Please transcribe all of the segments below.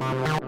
Well,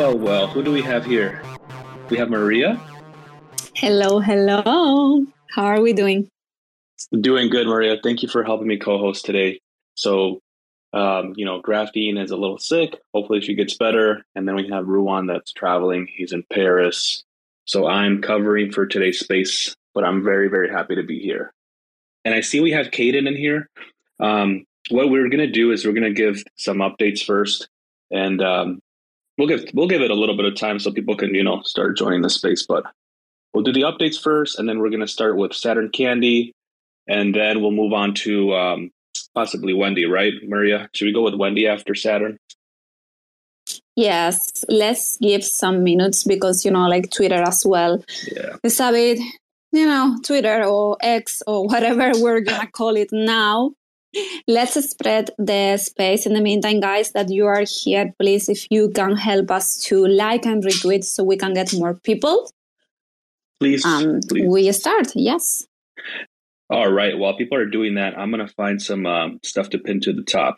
well, well. Who do we have here? We have Maria. Hello, hello. How are we doing? Doing good, Maria. Thank you for helping me co-host today. So, um, you know, Graphene is a little sick. Hopefully, she gets better. And then we have Ruan that's traveling. He's in Paris. So I'm covering for today's space, but I'm very, very happy to be here. And I see we have Cayden in here. Um, what we're going to do is we're going to give some updates first, and um, we'll give we'll give it a little bit of time so people can you know start joining the space. But we'll do the updates first, and then we're going to start with Saturn Candy, and then we'll move on to um, possibly Wendy. Right, Maria? Should we go with Wendy after Saturn? Yes, let's give some minutes because you know, like Twitter as well. Yeah, it's a bit, you know, Twitter or X or whatever we're gonna call it now Let's spread the space. In the meantime, guys, that you are here, please, if you can help us to like and retweet so we can get more people. Please, um, please. we start. Yes. All right. While people are doing that, I'm going to find some um, stuff to pin to the top.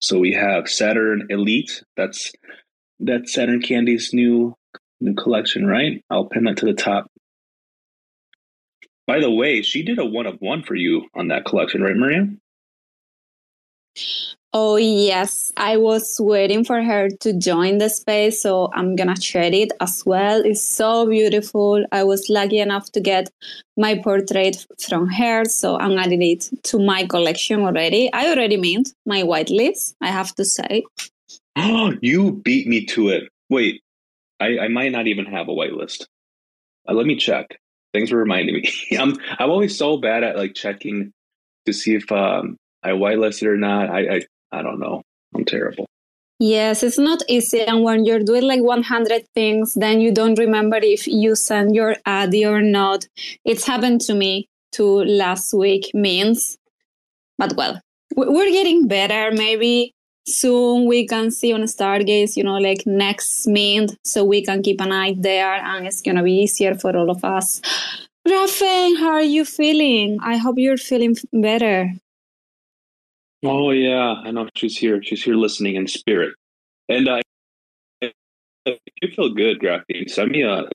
So we have Saturn Elite. That's that's Saturn Candy's new new collection, right? I'll pin that to the top. By the way, she did a one of one for you on that collection, right, Maria? Oh, yes. I was waiting for her to join the space, so I'm gonna share it as well. It's so beautiful. I was lucky enough to get my portrait from her, so I'm adding it to my collection already. I already made my whitelist, I have to say. Oh, you beat me to it. Wait, I, I might not even have a whitelist. Uh, let me check. Thanks for reminding me. I'm I'm always so bad at like checking to see if um, I whitelisted or not. I, I I don't know. I'm terrible. Yes, it's not easy. And when you're doing like 100 things, then you don't remember if you send your ad or not. It's happened to me to last week means. But well, we're getting better. Maybe soon we can see on Stargaze, you know, like next mint, so we can keep an eye there and it's going to be easier for all of us. Rafael, how are you feeling? I hope you're feeling better. Oh yeah, I know she's here. She's here listening in spirit. And uh, if you feel good, Graphene, send me a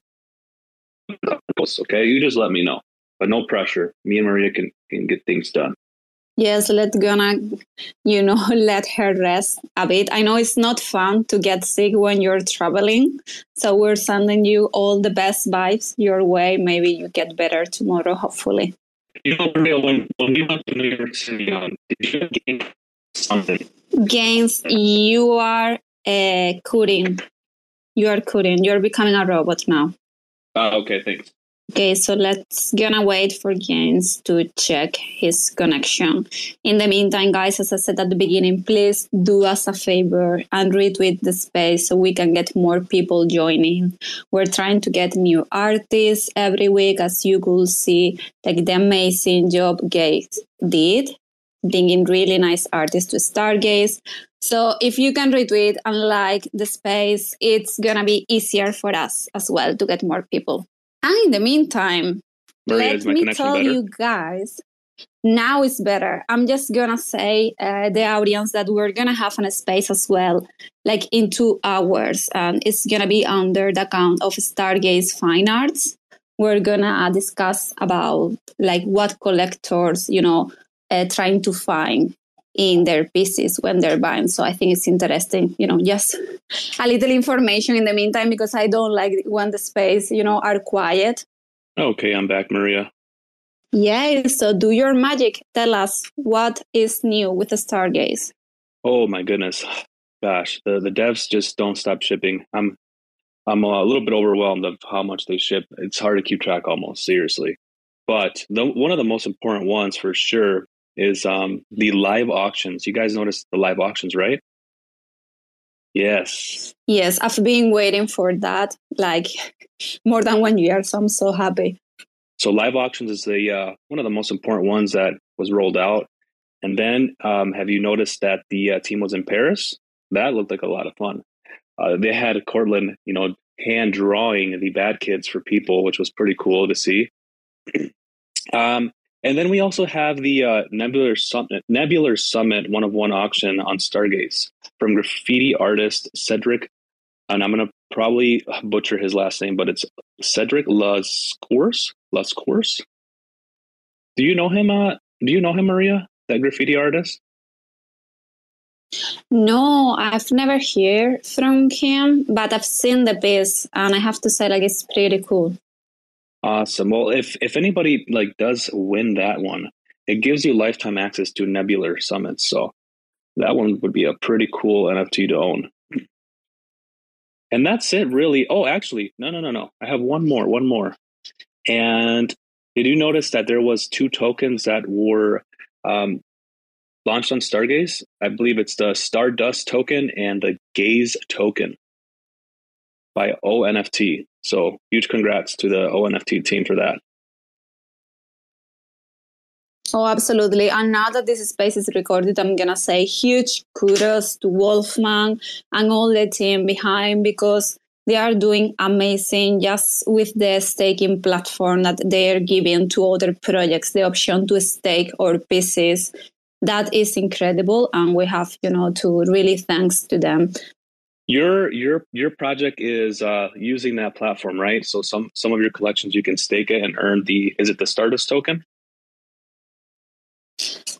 post, okay? You just let me know. But no pressure. Me and Maria can, can get things done. Yes, let's gonna, you know, let her rest a bit. I know it's not fun to get sick when you're traveling, so we're sending you all the best vibes your way. Maybe you get better tomorrow, hopefully you know, when, when we went to New York City, um, did you gain something? Gains, you are uh, coding. You are coding. You're becoming a robot now. Uh, okay, thanks. Okay, so let's gonna wait for James to check his connection. In the meantime, guys, as I said at the beginning, please do us a favor and retweet the space so we can get more people joining. We're trying to get new artists every week, as you could see, like the amazing job Gates did, bringing really nice artists to Stargaze. So if you can retweet and like the space, it's gonna be easier for us as well to get more people. And in the meantime, Maria, let me tell better? you guys, now is better. I'm just gonna say uh, the audience that we're gonna have a space as well, like in two hours, and it's gonna be under the account of Stargaze Fine Arts. We're gonna discuss about like what collectors, you know, uh, trying to find in their pieces when they're buying. So I think it's interesting, you know, just a little information in the meantime because I don't like when the space, you know, are quiet. Okay, I'm back, Maria. Yeah, so do your magic. Tell us what is new with the Stargaze. Oh my goodness. Gosh, the, the devs just don't stop shipping. I'm I'm a little bit overwhelmed of how much they ship. It's hard to keep track almost, seriously. But the, one of the most important ones for sure is um, the live auctions. You guys noticed the live auctions, right? Yes. Yes, I've been waiting for that like more than one year, so I'm so happy. So live auctions is the uh, one of the most important ones that was rolled out. And then, um, have you noticed that the uh, team was in Paris? That looked like a lot of fun. Uh, they had Cortland, you know, hand drawing the bad kids for people, which was pretty cool to see. um, and then we also have the uh, Nebular Summit, Nebular Summit one of one auction on Stargaze from graffiti artist Cedric, and I'm gonna probably butcher his last name, but it's Cedric Lascours. Lascours. Do you know him? Uh, do you know him, Maria? That graffiti artist? No, I've never heard from him, but I've seen the piece, and I have to say, like, it's pretty cool. Awesome. Well, if if anybody like does win that one, it gives you lifetime access to Nebular Summits. So that one would be a pretty cool NFT to own. And that's it, really. Oh, actually, no, no, no, no. I have one more, one more. And did you notice that there was two tokens that were um, launched on Stargaze? I believe it's the Stardust token and the Gaze token by ONFT. So huge congrats to the ONFT team for that. Oh, absolutely. And now that this space is recorded, I'm going to say huge kudos to Wolfman and all the team behind because they are doing amazing just with the staking platform that they are giving to other projects, the option to stake or pieces. That is incredible. And we have, you know, to really thanks to them. Your your your project is uh, using that platform, right? So some some of your collections you can stake it and earn the is it the Stardust token?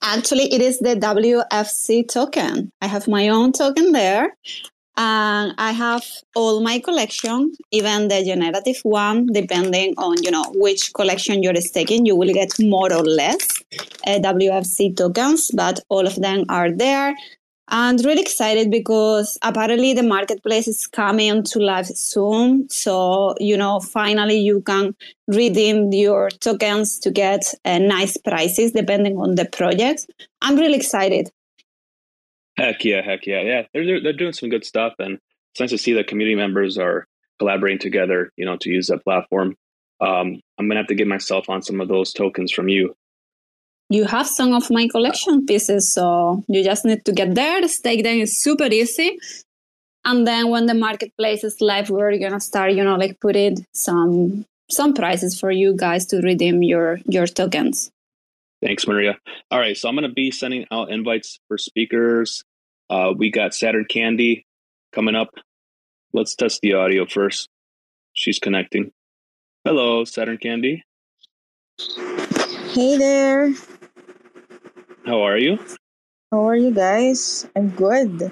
Actually, it is the WFC token. I have my own token there, and I have all my collection, even the generative one, depending on you know which collection you're staking, you will get more or less uh, WFC tokens, but all of them are there and really excited because apparently the marketplace is coming to life soon. So you know finally you can redeem your tokens to get uh, nice prices depending on the project i'm really excited. Heck yeah heck yeah. Yeah they're, they're doing some good stuff and it's nice to see that community members are collaborating together you know to use that platform. Um, i'm gonna have to get myself on some of those tokens from you you have some of my collection pieces, so you just need to get there. Stake them is super easy. And then when the marketplace is live, we're gonna start, you know, like putting some some prices for you guys to redeem your your tokens. Thanks, Maria. All right, so I'm gonna be sending out invites for speakers. Uh, we got Saturn Candy coming up. Let's test the audio first. She's connecting. Hello, Saturn Candy. Hey there. How are you? How are you guys? I'm good.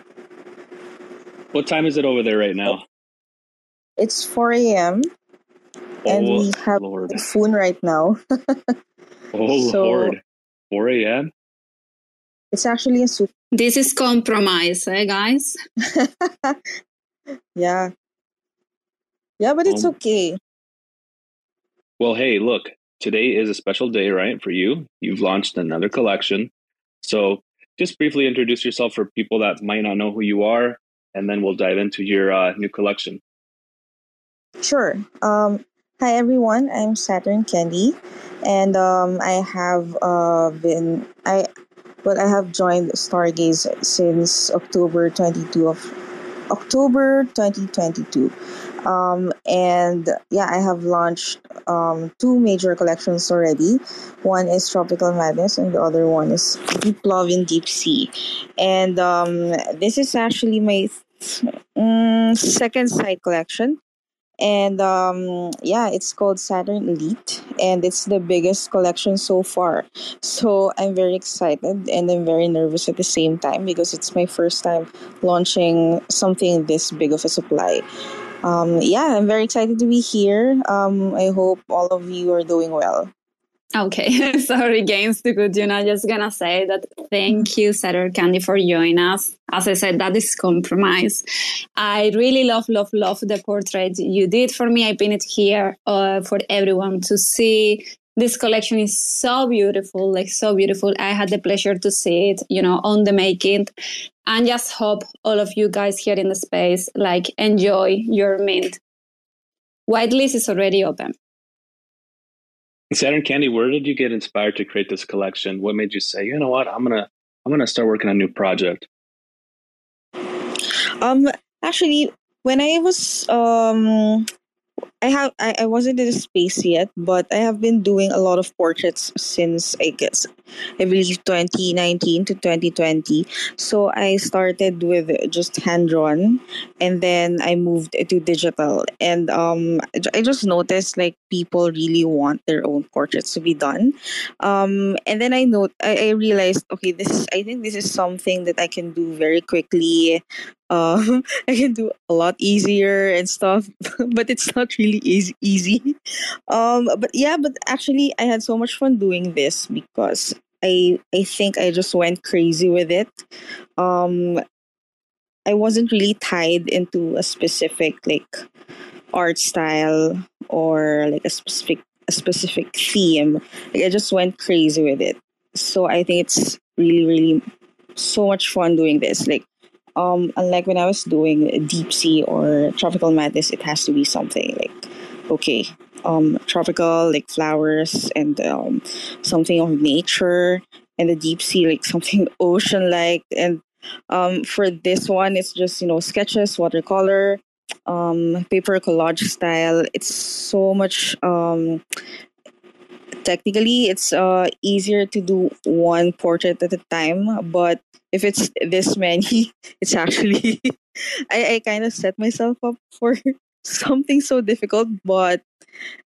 What time is it over there right now? It's 4 a.m. and Oh, we have Lord. typhoon right now. Oh, So- Lord. 4 a.m.? it's actually a super. This is compromise, eh, guys? yeah. Yeah, but it's Um, okay. Well, hey, look, today is a special day, right, for you. You've launched another collection. So just briefly introduce yourself for people that might not know who you are, and then we'll dive into your uh, new collection. Sure. Um, hi everyone. I'm Saturn Candy, and um, I have uh, been I well I have joined Stargaze since October 22 of October 2022. Um, and yeah, I have launched um, two major collections already. One is Tropical Madness, and the other one is Deep Love in Deep Sea. And um, this is actually my mm, second side collection and um yeah it's called saturn elite and it's the biggest collection so far so i'm very excited and i'm very nervous at the same time because it's my first time launching something this big of a supply um yeah i'm very excited to be here um i hope all of you are doing well Okay, sorry, Games to good. You know, just gonna say that thank you, Saturn Candy, for joining us. As I said, that is compromise. I really love, love, love the portrait you did for me. I pinned it here uh, for everyone to see. This collection is so beautiful, like so beautiful. I had the pleasure to see it, you know, on the making, and just hope all of you guys here in the space like enjoy your mint. Whitelist is already open. Saturn Candy, where did you get inspired to create this collection? What made you say, you know what, I'm gonna I'm gonna start working on a new project? Um, actually, when I was um I have I, I wasn't in the space yet, but I have been doing a lot of portraits since I guess I believe 2019 to 2020. So I started with just hand drawn and then I moved to digital and um I just noticed like people really want their own portraits to be done. Um and then I note I, I realized okay this is I think this is something that I can do very quickly um, I can do a lot easier and stuff, but it's not really easy. easy. Um, but yeah, but actually, I had so much fun doing this because I I think I just went crazy with it. Um, I wasn't really tied into a specific like art style or like a specific a specific theme. Like I just went crazy with it. So I think it's really really so much fun doing this. Like um, unlike when I was doing deep sea or tropical madness, it has to be something like okay, um, tropical like flowers and um, something of nature, and the deep sea like something ocean like. And um, for this one, it's just you know sketches, watercolor, um, paper collage style. It's so much um, technically it's uh, easier to do one portrait at a time but if it's this many it's actually i, I kind of set myself up for something so difficult but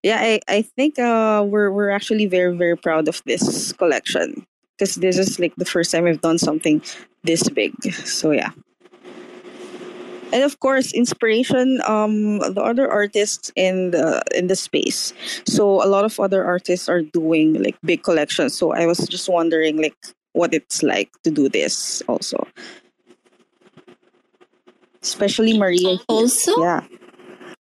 yeah i, I think uh, we're, we're actually very very proud of this collection because this is like the first time i've done something this big. So yeah. And of course inspiration um the other artists in the in the space. So a lot of other artists are doing like big collections. So i was just wondering like what it's like to do this also. Especially maria also? Yeah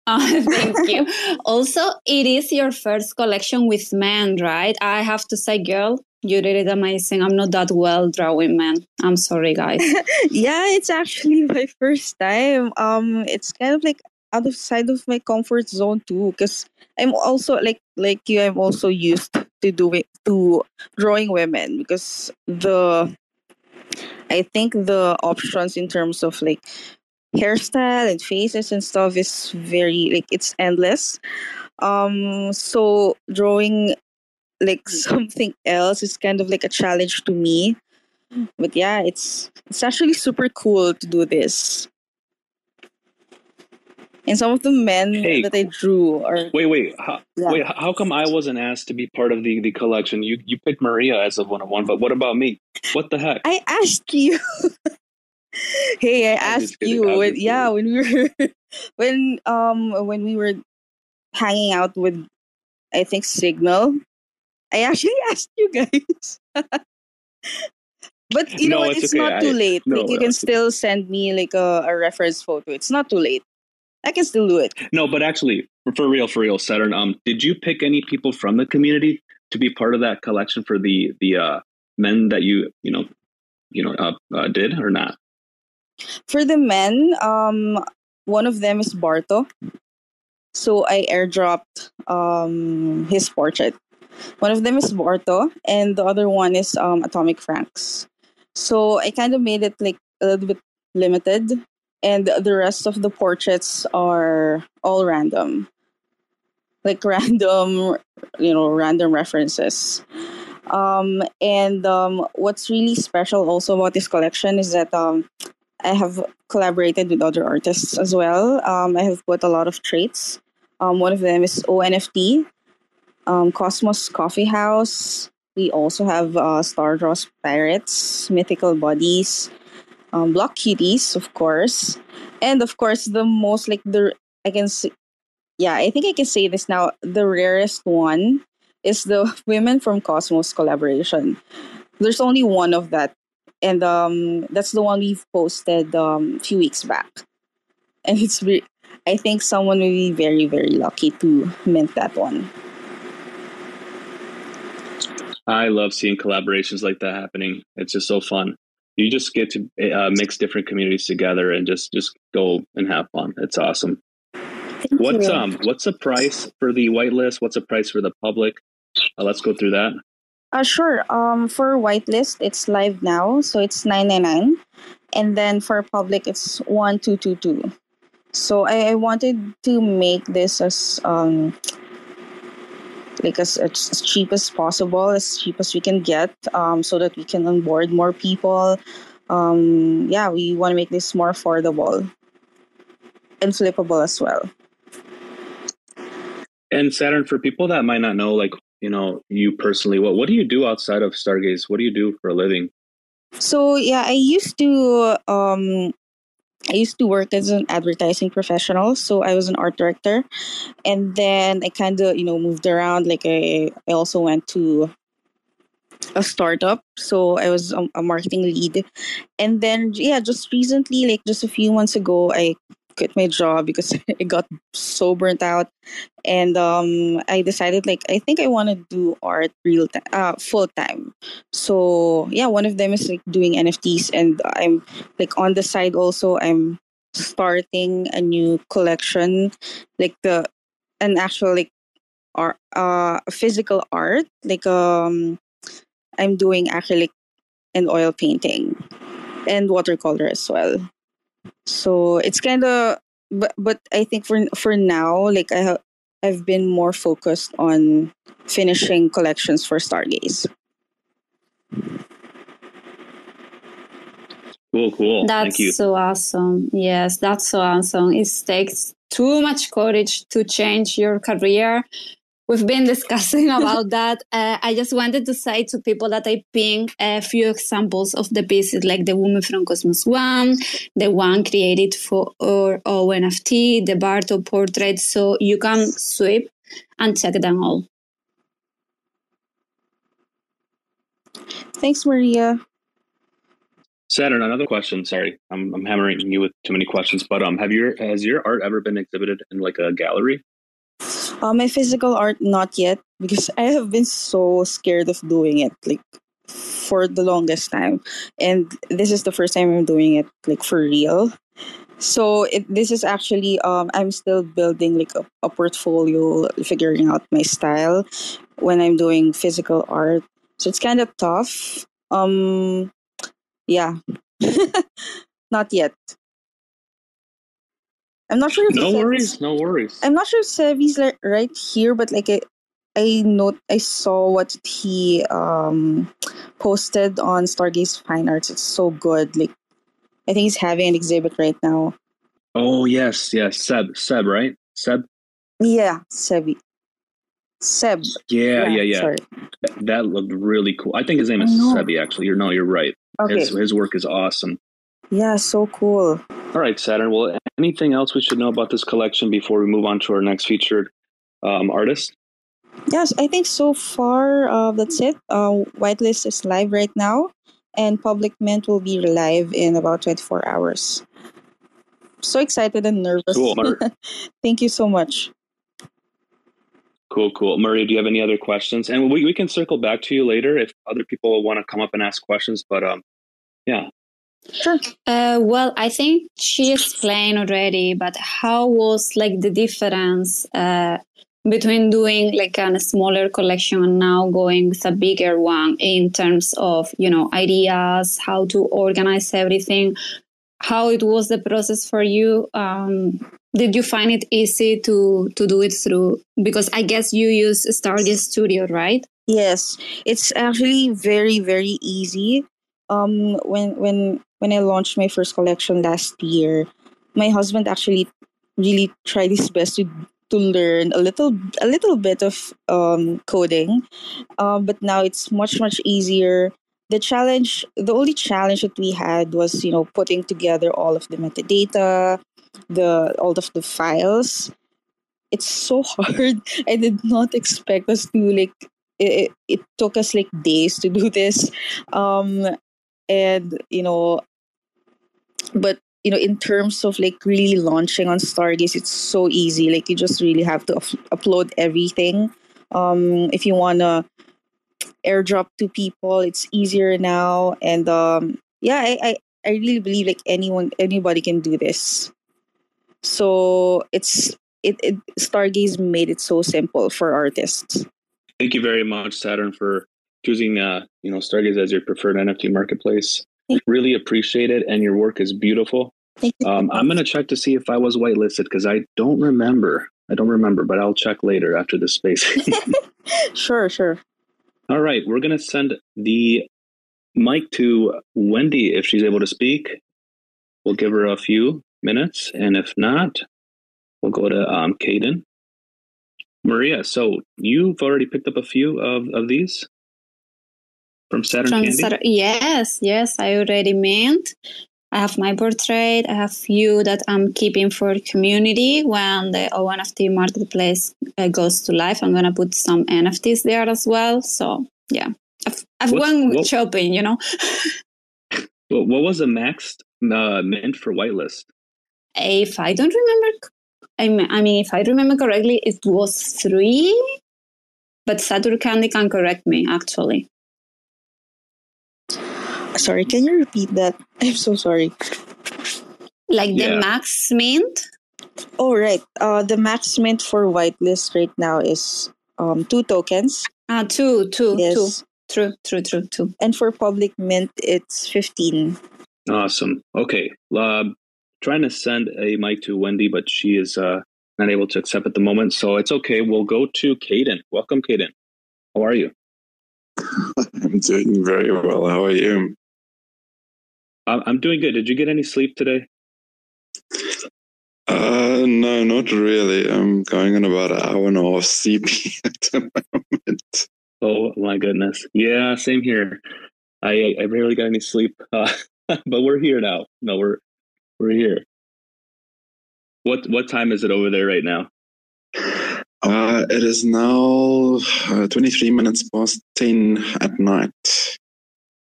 uh, thank you. also, it is your first collection with men, right? I have to say, girl, you did it amazing. I'm not that well drawing men. I'm sorry, guys. yeah, it's actually my first time. Um, it's kind of like out of side of my comfort zone too, because I'm also like like you. I'm also used to doing to drawing women because the I think the options in terms of like hairstyle and faces and stuff is very like it's endless. Um, so drawing like something else is kind of like a challenge to me. But yeah it's it's actually super cool to do this. And some of the men hey, that i drew are wait wait how, yeah. wait how come i wasn't asked to be part of the the collection? You you picked maria as a one-on-one but what about me? What the heck? I asked you hey i asked you when, yeah when we were when um when we were hanging out with i think signal I actually asked you guys. but you no, know what? It's, it's okay. not too late. I, no, like you can still send me like a, a reference photo. It's not too late. I can still do it. No, but actually, for real, for real, Saturn. Um, did you pick any people from the community to be part of that collection for the the uh, men that you you know you know uh, uh, did or not? For the men, um, one of them is Barto. So I airdropped um his portrait one of them is Barto, and the other one is um, Atomic Franks. So I kind of made it like a little bit limited, and the rest of the portraits are all random, like random, you know, random references. Um, and um, what's really special also about this collection is that um, I have collaborated with other artists as well. Um, I have put a lot of traits. Um, one of them is ONFT, um, Cosmos Coffee House. We also have uh, Stardust Pirates, Mythical Bodies, um, Block Cuties, of course, and of course the most like the I can say, yeah, I think I can say this now. The rarest one is the Women from Cosmos collaboration. There's only one of that, and um, that's the one we've posted um, a few weeks back. And it's re- I think someone will be very very lucky to mint that one. I love seeing collaborations like that happening. It's just so fun. You just get to uh, mix different communities together and just just go and have fun. It's awesome. Thank What's you. um what's the price for the whitelist? What's the price for the public? Uh, let's go through that. Uh, sure. Um, for whitelist, it's live now, so it's nine nine nine, and then for public, it's one two two two. So I, I wanted to make this as um like as, as cheap as possible, as cheap as we can get, um, so that we can onboard more people. Um, yeah, we want to make this more affordable and flippable as well. And Saturn, for people that might not know, like you know, you personally, what what do you do outside of Stargaze? What do you do for a living? So yeah, I used to um I used to work as an advertising professional, so I was an art director, and then I kind of you know moved around. Like I, I also went to a startup, so I was a, a marketing lead, and then yeah, just recently, like just a few months ago, I quit my job because I got so burnt out, and um, I decided like I think I want to do art real time, uh, full time. So yeah, one of them is like doing NFTs, and I'm like on the side also I'm starting a new collection, like the an actual like art, uh, physical art, like um, I'm doing acrylic and oil painting, and watercolor as well. So it's kind of, but but I think for for now, like I have. I've been more focused on finishing collections for Stargaze. Cool, cool. That's Thank you. so awesome. Yes, that's so awesome. It takes too much courage to change your career. We've been discussing about that. Uh, I just wanted to say to people that I ping a few examples of the pieces, like the Woman from Cosmos one, the one created for or ONFT, the Barto portrait, so you can sweep and check them all. Thanks, Maria. Saturn, another question. Sorry, I'm, I'm hammering you with too many questions, but um, have your has your art ever been exhibited in like a gallery? Uh, my physical art, not yet, because I have been so scared of doing it, like for the longest time, and this is the first time I'm doing it, like for real. So it, this is actually um, I'm still building like a, a portfolio, figuring out my style when I'm doing physical art. So it's kind of tough. Um, yeah, not yet. I'm not sure if No worries, no worries. I'm not sure if Sevi's like right here, but like I, I note I saw what he um posted on Stargaze Fine Arts. It's so good. Like I think he's having an exhibit right now. Oh yes, yes, Seb, Seb, right? Seb. Yeah, Sevi. Seb. Yeah, yeah, yeah. Sorry. That, that looked really cool. I think his name is. Sebi. Actually, you're no, you're right. Okay. His his work is awesome. Yeah, so cool. All right, Saturn. Well, anything else we should know about this collection before we move on to our next featured um, artist? Yes, I think so far uh, that's it. Uh, Whitelist is live right now, and Public Mint will be live in about 24 hours. So excited and nervous. Cool. Thank you so much. cool, cool. Maria, do you have any other questions? And we, we can circle back to you later if other people want to come up and ask questions. But um, yeah, Sure. Uh, well, I think she explained already, but how was like the difference uh, between doing like a smaller collection and now going with a bigger one in terms of you know ideas, how to organize everything, how it was the process for you? Um, did you find it easy to to do it through? Because I guess you use Stargaze Studio, right? Yes, it's actually very very easy. Um, when when when I launched my first collection last year, my husband actually really tried his best to to learn a little a little bit of um, coding, um, but now it's much much easier. The challenge, the only challenge that we had was you know putting together all of the metadata, the all of the files. It's so hard. I did not expect us to like it, it took us like days to do this um and you know but you know in terms of like really launching on stargaze it's so easy. Like you just really have to up- upload everything. Um if you want to airdrop to people it's easier now. And um yeah I, I i really believe like anyone anybody can do this. So it's it, it stargaze made it so simple for artists. Thank you very much, Saturn, for choosing uh, you know Stargaze as your preferred NFT marketplace. Really appreciate it, and your work is beautiful. Um, I'm gonna check to see if I was whitelisted because I don't remember. I don't remember, but I'll check later after this space. sure sure All right, we're gonna send the mic to Wendy if she's able to speak. We'll give her a few minutes, and if not, we'll go to um, Cayden. Maria, so you've already picked up a few of, of these from Saturn From Candy. Saturn- yes, yes, I already mint. I have my portrait. I have few that I'm keeping for community. When the ONFT marketplace uh, goes to life, I'm gonna put some NFTs there as well. So yeah, I've, I've What's- gone what- shopping. You know, What, what was the max uh, mint for whitelist? if I don't remember, I mean, I mean, if I remember correctly, it was three. But Saturn Candy can correct me actually. Sorry can you repeat that i'm so sorry Like the Yeah. max mint. oh right uh the max mint for whitelist right now is um two tokens Ah, two, two, yes two. True, true, true, two. and for public mint it's 15 Awesome. Okay. Uh, trying to send a mic to Wendy, but she is uh, not able to accept at the moment. So it's okay. We'll go to Cayden. Welcome, Cayden. How are you? I'm doing very well. How are you? I'm I'm doing good. Did you get any sleep today? Uh, no, not really. I'm going on about an hour and a half sleepy at the moment. Oh my goodness. Yeah, same here. I I barely got any sleep, uh, but we're here now. No, we're we're here. What what time is it over there right now? Uh, it is now uh, 23 minutes past 10 at night.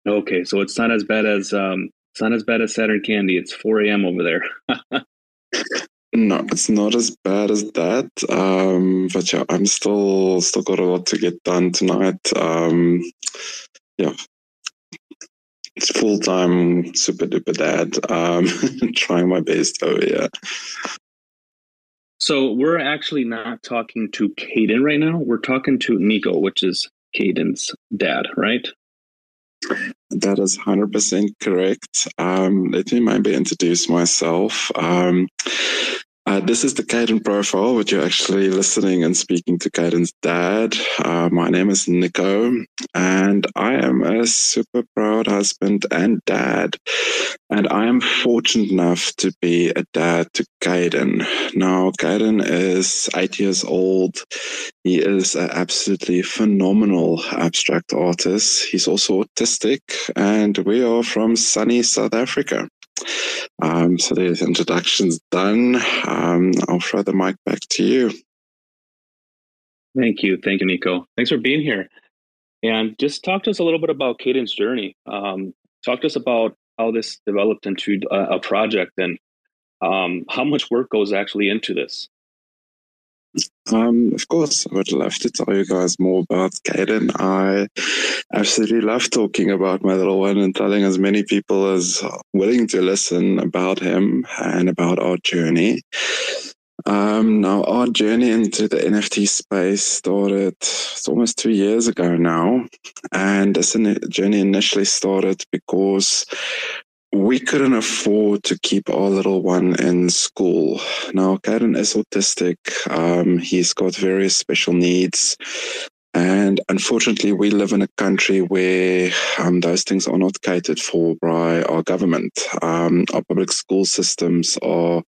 Okay, so it's not as bad as um it's not as bad as Saturn Candy. It's 4 a.m. over there. No, it's not as bad as that. Um, but yeah, I'm still still got a lot to get done tonight. Um, yeah, it's full time super duper dad. Um, trying my best over here. So we're actually not talking to Cayden right now. We're talking to Nico, which is Cayden's dad, right? That is 100% correct. Um, let me maybe introduce myself. Um, uh, this is the Cayden profile, which you're actually listening and speaking to Cayden's dad. Uh, my name is Nico, and I am a super proud husband and dad. And I am fortunate enough to be a dad to Cayden. Now, Cayden is eight years old. He is an absolutely phenomenal abstract artist. He's also autistic, and we are from sunny South Africa. Um, so there's introductions done. Um, I'll throw the mic back to you. Thank you. Thank you, Nico. Thanks for being here. And just talk to us a little bit about Cayden's journey. Um, talk to us about how this developed into a, a project and um, how much work goes actually into this. Um, of course, I would love to tell you guys more about Cayden. I absolutely love talking about my little one and telling as many people as willing to listen about him and about our journey. Um, now, our journey into the NFT space started it's almost two years ago now. And this journey initially started because we couldn't afford to keep our little one in school. Now, Cayden is autistic. Um, he's got various special needs. And unfortunately, we live in a country where um, those things are not catered for by our government. Um, our public school systems are,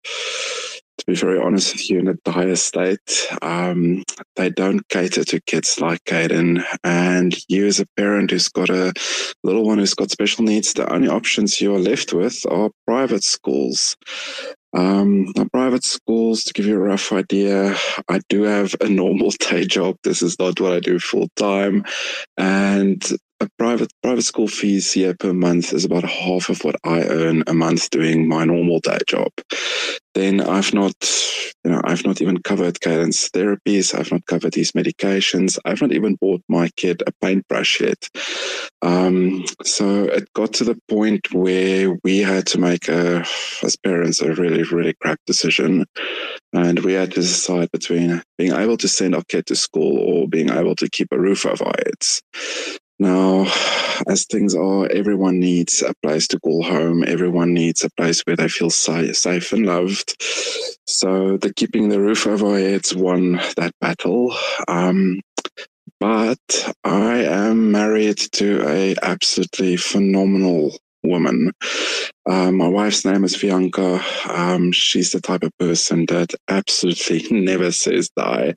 to be very honest with you, in a dire state. Um, they don't cater to kids like Cayden. And you, as a parent who's got a little one who's got special needs, the only options you are left with are private schools. Um, private schools, to give you a rough idea, I do have a normal day job. This is not what I do full time. And a private private school fees here per month is about half of what I earn a month doing my normal day job. Then I've not, you know, I've not even covered Cayden's therapies. I've not covered his medications. I've not even bought my kid a paintbrush yet. Um, so it got to the point where we had to make a, as parents, a really, really crap decision. And we had to decide between being able to send our kid to school or being able to keep a roof over our heads. Now, as things are, everyone needs a place to call home. Everyone needs a place where they feel safe and loved. So, the keeping the roof over our heads won that battle. Um, but I am married to a absolutely phenomenal woman. Um, my wife's name is Bianca. Um, she's the type of person that absolutely never says die.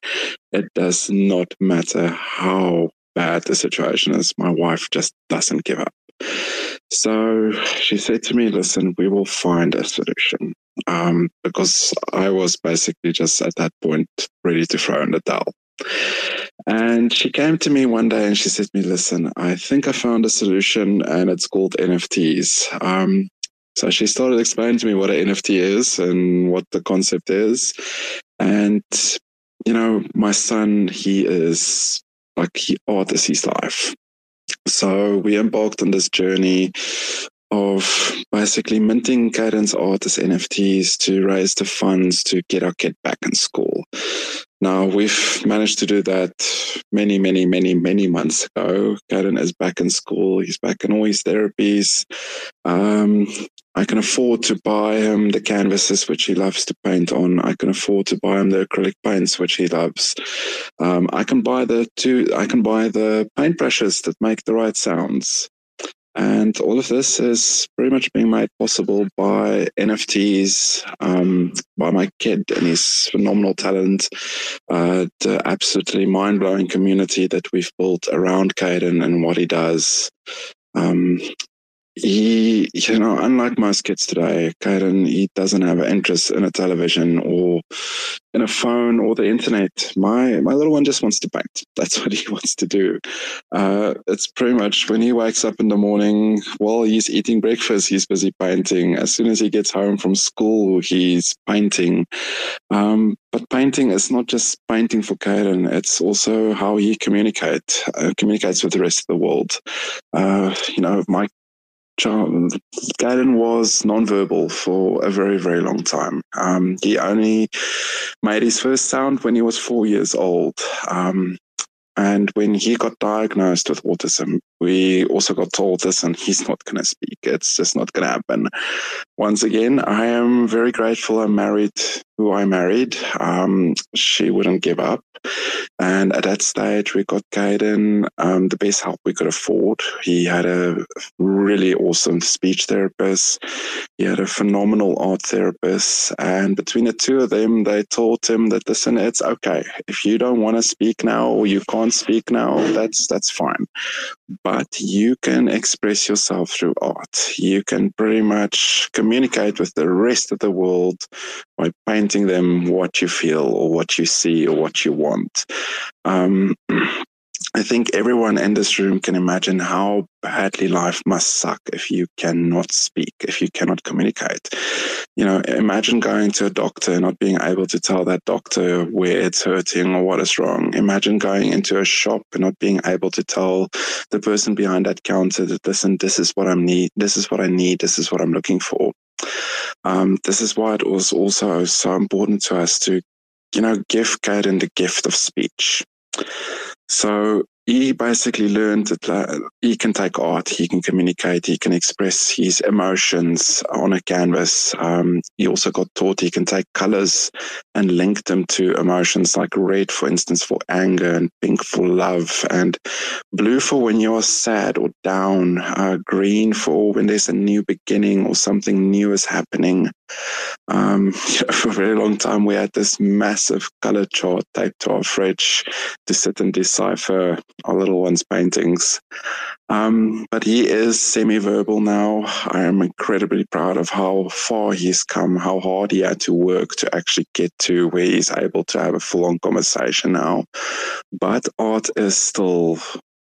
It does not matter how bad the situation is, my wife just doesn't give up. So she said to me, Listen, we will find a solution. Um, because I was basically just at that point ready to throw in the towel. And she came to me one day and she said to me, Listen, I think I found a solution and it's called NFTs. Um, so she started explaining to me what an NFT is and what the concept is. And, you know, my son, he is like he art is his life. So we embarked on this journey of basically minting Cayden's art NFTs to raise the funds to get our kid back in school. Now we've managed to do that many, many, many, many months ago. Cayden is back in school. He's back in all his therapies. Um, I can afford to buy him the canvases which he loves to paint on. I can afford to buy him the acrylic paints which he loves. Um, I can buy the two. I can buy the paintbrushes that make the right sounds. And all of this is pretty much being made possible by NFTs, um, by my kid and his phenomenal talent, uh, the absolutely mind blowing community that we've built around Cayden and what he does. Um, he, you know, unlike most kids today, Cayden, he doesn't have an interest in a television or in a phone or the internet. My my little one just wants to paint. That's what he wants to do. Uh, it's pretty much when he wakes up in the morning while he's eating breakfast, he's busy painting. As soon as he gets home from school, he's painting. Um, but painting is not just painting for Cayden; it's also how he communicate uh, communicates with the rest of the world. Uh, you know, my Cayden was nonverbal for a very, very long time. Um, he only made his first sound when he was four years old. Um, and when he got diagnosed with autism, we also got told, listen, he's not going to speak. It's just not going to happen. Once again, I am very grateful I'm married who I married. Um, she wouldn't give up. And at that stage, we got Cayden um, the best help we could afford. He had a really awesome speech therapist. He had a phenomenal art therapist. And between the two of them, they taught him that, listen, it's okay. If you don't want to speak now or you can't speak now, that's, that's fine. But you can express yourself through art. You can pretty much communicate with the rest of the world by painting them what you feel or what you see or what you want. Um, I think everyone in this room can imagine how badly life must suck if you cannot speak, if you cannot communicate. You know, imagine going to a doctor and not being able to tell that doctor where it's hurting or what is wrong. Imagine going into a shop and not being able to tell the person behind that counter that listen, this is what I need, this is what I need, this is what I'm looking for. Um, this is why it was also so important to us to, you know, give Cayden the gift of speech. So he basically learned that he can take art, he can communicate, he can express his emotions on a canvas. Um, he also got taught he can take colors and link them to emotions like red, for instance, for anger, and pink for love, and blue for when you're sad or down, uh, green for when there's a new beginning or something new is happening. Um, for a very long time, we had this massive color chart taped to our fridge to sit and decipher our little one's paintings. Um, but he is semi verbal now. I am incredibly proud of how far he's come, how hard he had to work to actually get to where he's able to have a full on conversation now. But art is still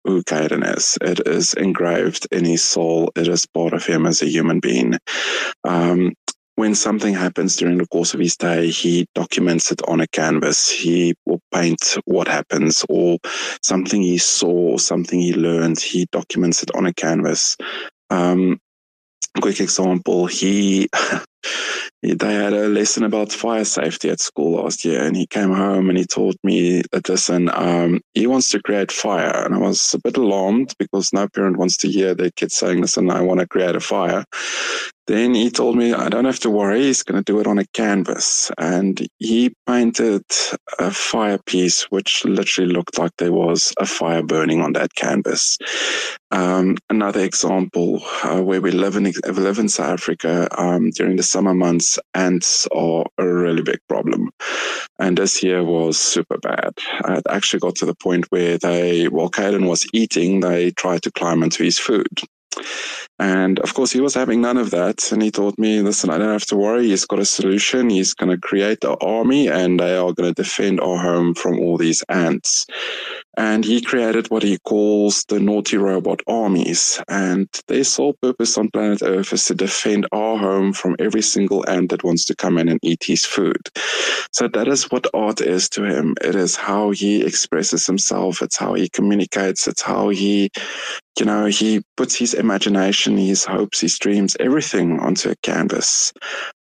who Cayden is. It is engraved in his soul. It is part of him as a human being. Um, when something happens during the course of his day, he documents it on a canvas. He will paint what happens or something he saw, or something he learned. He documents it on a canvas. Um, quick example, he they had a lesson about fire safety at school last year, and he came home and he taught me that listen, um, he wants to create fire, and I was a bit alarmed because no parent wants to hear their kid saying, "Listen, I want to create a fire." Then he told me, I don't have to worry. He's going to do it on a canvas. And he painted a fire piece, which literally looked like there was a fire burning on that canvas. Um, another example uh, where we live in, live in South Africa um, during the summer months, ants are a really big problem. And this year was super bad. It actually got to the point where they, while Cayden was eating, they tried to climb into his food. And of course, he was having none of that. And he told me, listen, I don't have to worry. He's got a solution. He's going to create an army and they are going to defend our home from all these ants. And he created what he calls the naughty robot armies. And their sole purpose on planet Earth is to defend our home from every single ant that wants to come in and eat his food. So that is what art is to him. It is how he expresses himself. It's how he communicates. It's how he, you know, he puts his imagination, his hopes, his dreams, everything onto a canvas.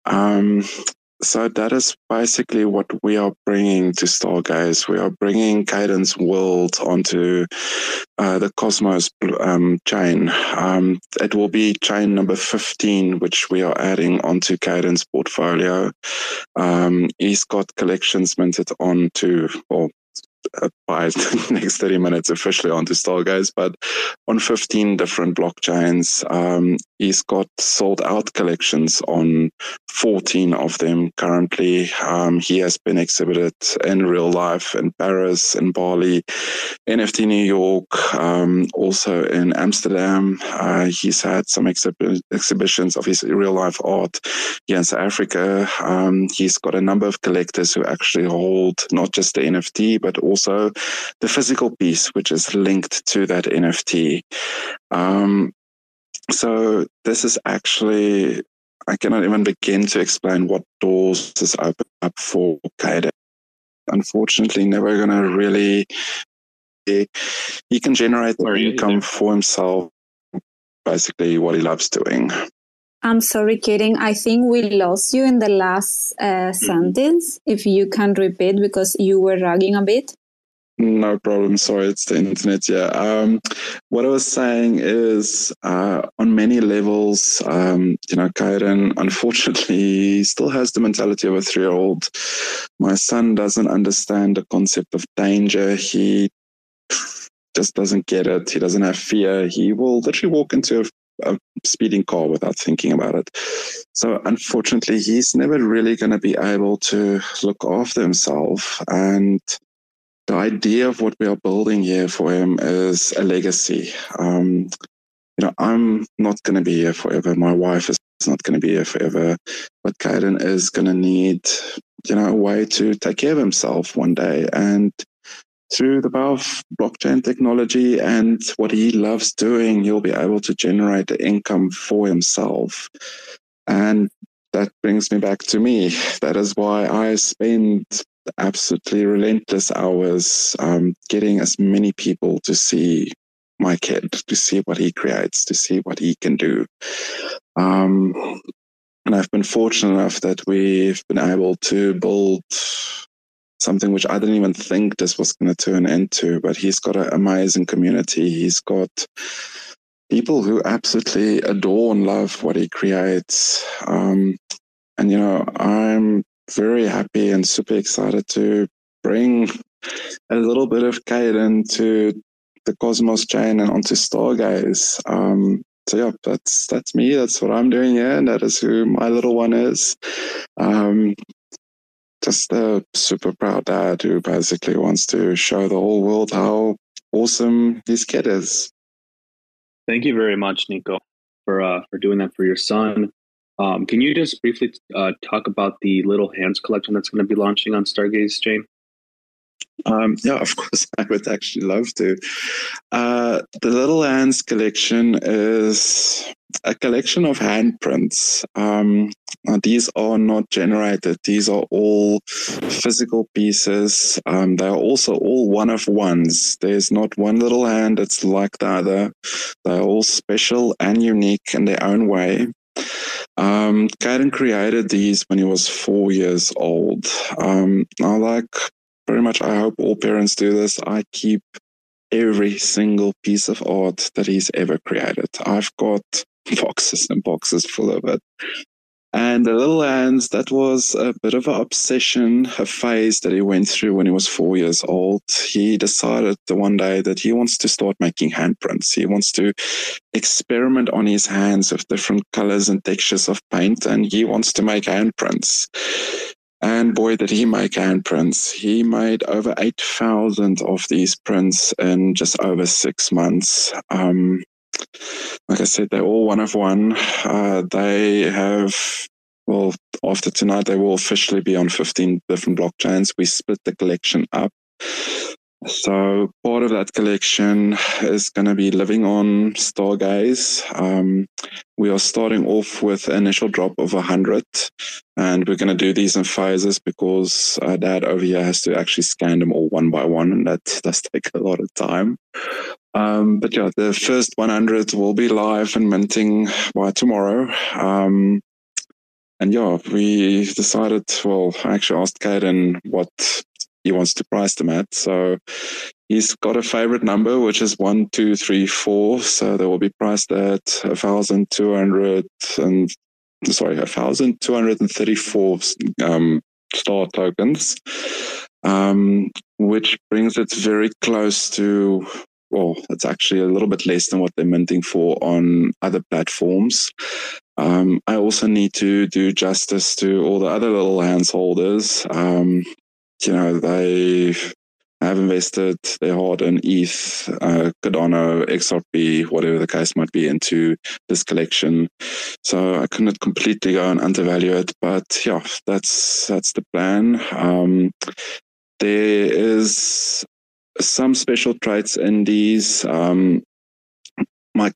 Um, so that is basically what we are bringing to Stargaze. We are bringing Cayden's World onto uh, the Cosmos um, chain. Um, it will be chain number 15, which we are adding onto Cayden's portfolio. Um, he's got collections minted onto, or by the next 30 minutes officially onto Stargaze, but on 15 different blockchains. Um, he's got sold out collections on 14 of them currently. Um, he has been exhibited in real life in Paris, in Bali, NFT New York, um, also in Amsterdam. Uh, he's had some exhib- exhibitions of his real life art here in South Africa. Um, he's got a number of collectors who actually hold not just the NFT, but also the physical piece, which is linked to that NFT. Um, so this is actually, I cannot even begin to explain what doors this open up for Cayden. Unfortunately, never going to really, he, he can generate the income for himself, basically what he loves doing. I'm sorry, Cayden. I think we lost you in the last uh, mm-hmm. sentence. If you can repeat because you were lagging a bit. No problem. Sorry, it's the internet. Yeah. Um, what I was saying is, uh, on many levels, um, you know, Cayden, unfortunately, still has the mentality of a three year old. My son doesn't understand the concept of danger. He just doesn't get it. He doesn't have fear. He will literally walk into a, a speeding car without thinking about it. So, unfortunately, he's never really going to be able to look after himself. And the idea of what we are building here for him is a legacy. Um, you know, I'm not going to be here forever. My wife is not going to be here forever. But Cayden is going to need, you know, a way to take care of himself one day. And through the power of blockchain technology and what he loves doing, he'll be able to generate the income for himself. And that brings me back to me. That is why I spend absolutely relentless hours um, getting as many people to see my kid, to see what he creates, to see what he can do. Um, and I've been fortunate enough that we've been able to build something which I didn't even think this was going to turn into. But he's got an amazing community. He's got people who absolutely adore and love what he creates. Um, and you know, I'm very happy and super excited to bring a little bit of Cayden to the Cosmos chain and onto Stargaze. Um, so yeah, that's that's me. That's what I'm doing here, and that is who my little one is. Um, just a super proud dad who basically wants to show the whole world how awesome his kid is. Thank you very much, Nico, for uh, for doing that for your son. Um, can you just briefly uh, talk about the Little Hands collection that's going to be launching on Stargaze, Jane? Um, yeah, of course, I would actually love to. Uh, the Little Hands collection is a collection of handprints. Um, these are not generated, these are all physical pieces. Um, they are also all one of ones. There's not one little hand that's like the other. They're all special and unique in their own way. Um, Cayden created these when he was four years old. Um, I like very much, I hope all parents do this. I keep every single piece of art that he's ever created. I've got boxes and boxes full of it. And the little hands, that was a bit of an obsession, a phase that he went through when he was four years old. He decided the one day that he wants to start making handprints. He wants to experiment on his hands with different colors and textures of paint, and he wants to make handprints. And boy, did he make handprints. He made over 8,000 of these prints in just over six months. Um, like I said, they're all one of one. Uh, they have, well, after tonight, they will officially be on 15 different blockchains. We split the collection up. So part of that collection is going to be living on Stargaze. Um, we are starting off with initial drop of 100, and we're going to do these in phases because uh, Dad over here has to actually scan them all one by one, and that does take a lot of time. Um, but yeah, the first 100 will be live and minting by tomorrow. Um, and yeah, we decided, well, I actually asked Cayden what he wants to price them at. So he's got a favorite number, which is one, two, three, four. So they will be priced at a thousand two hundred and sorry, a thousand two hundred and thirty-four um, star tokens, um, which brings it very close to. Well, it's actually a little bit less than what they're minting for on other platforms. Um, I also need to do justice to all the other little hands holders. Um, you know, they have invested their hard in ETH, uh, Cardano, XRP, whatever the case might be, into this collection. So I couldn't completely go and undervalue it, but yeah, that's that's the plan. Um, there is some special traits in these. Um, my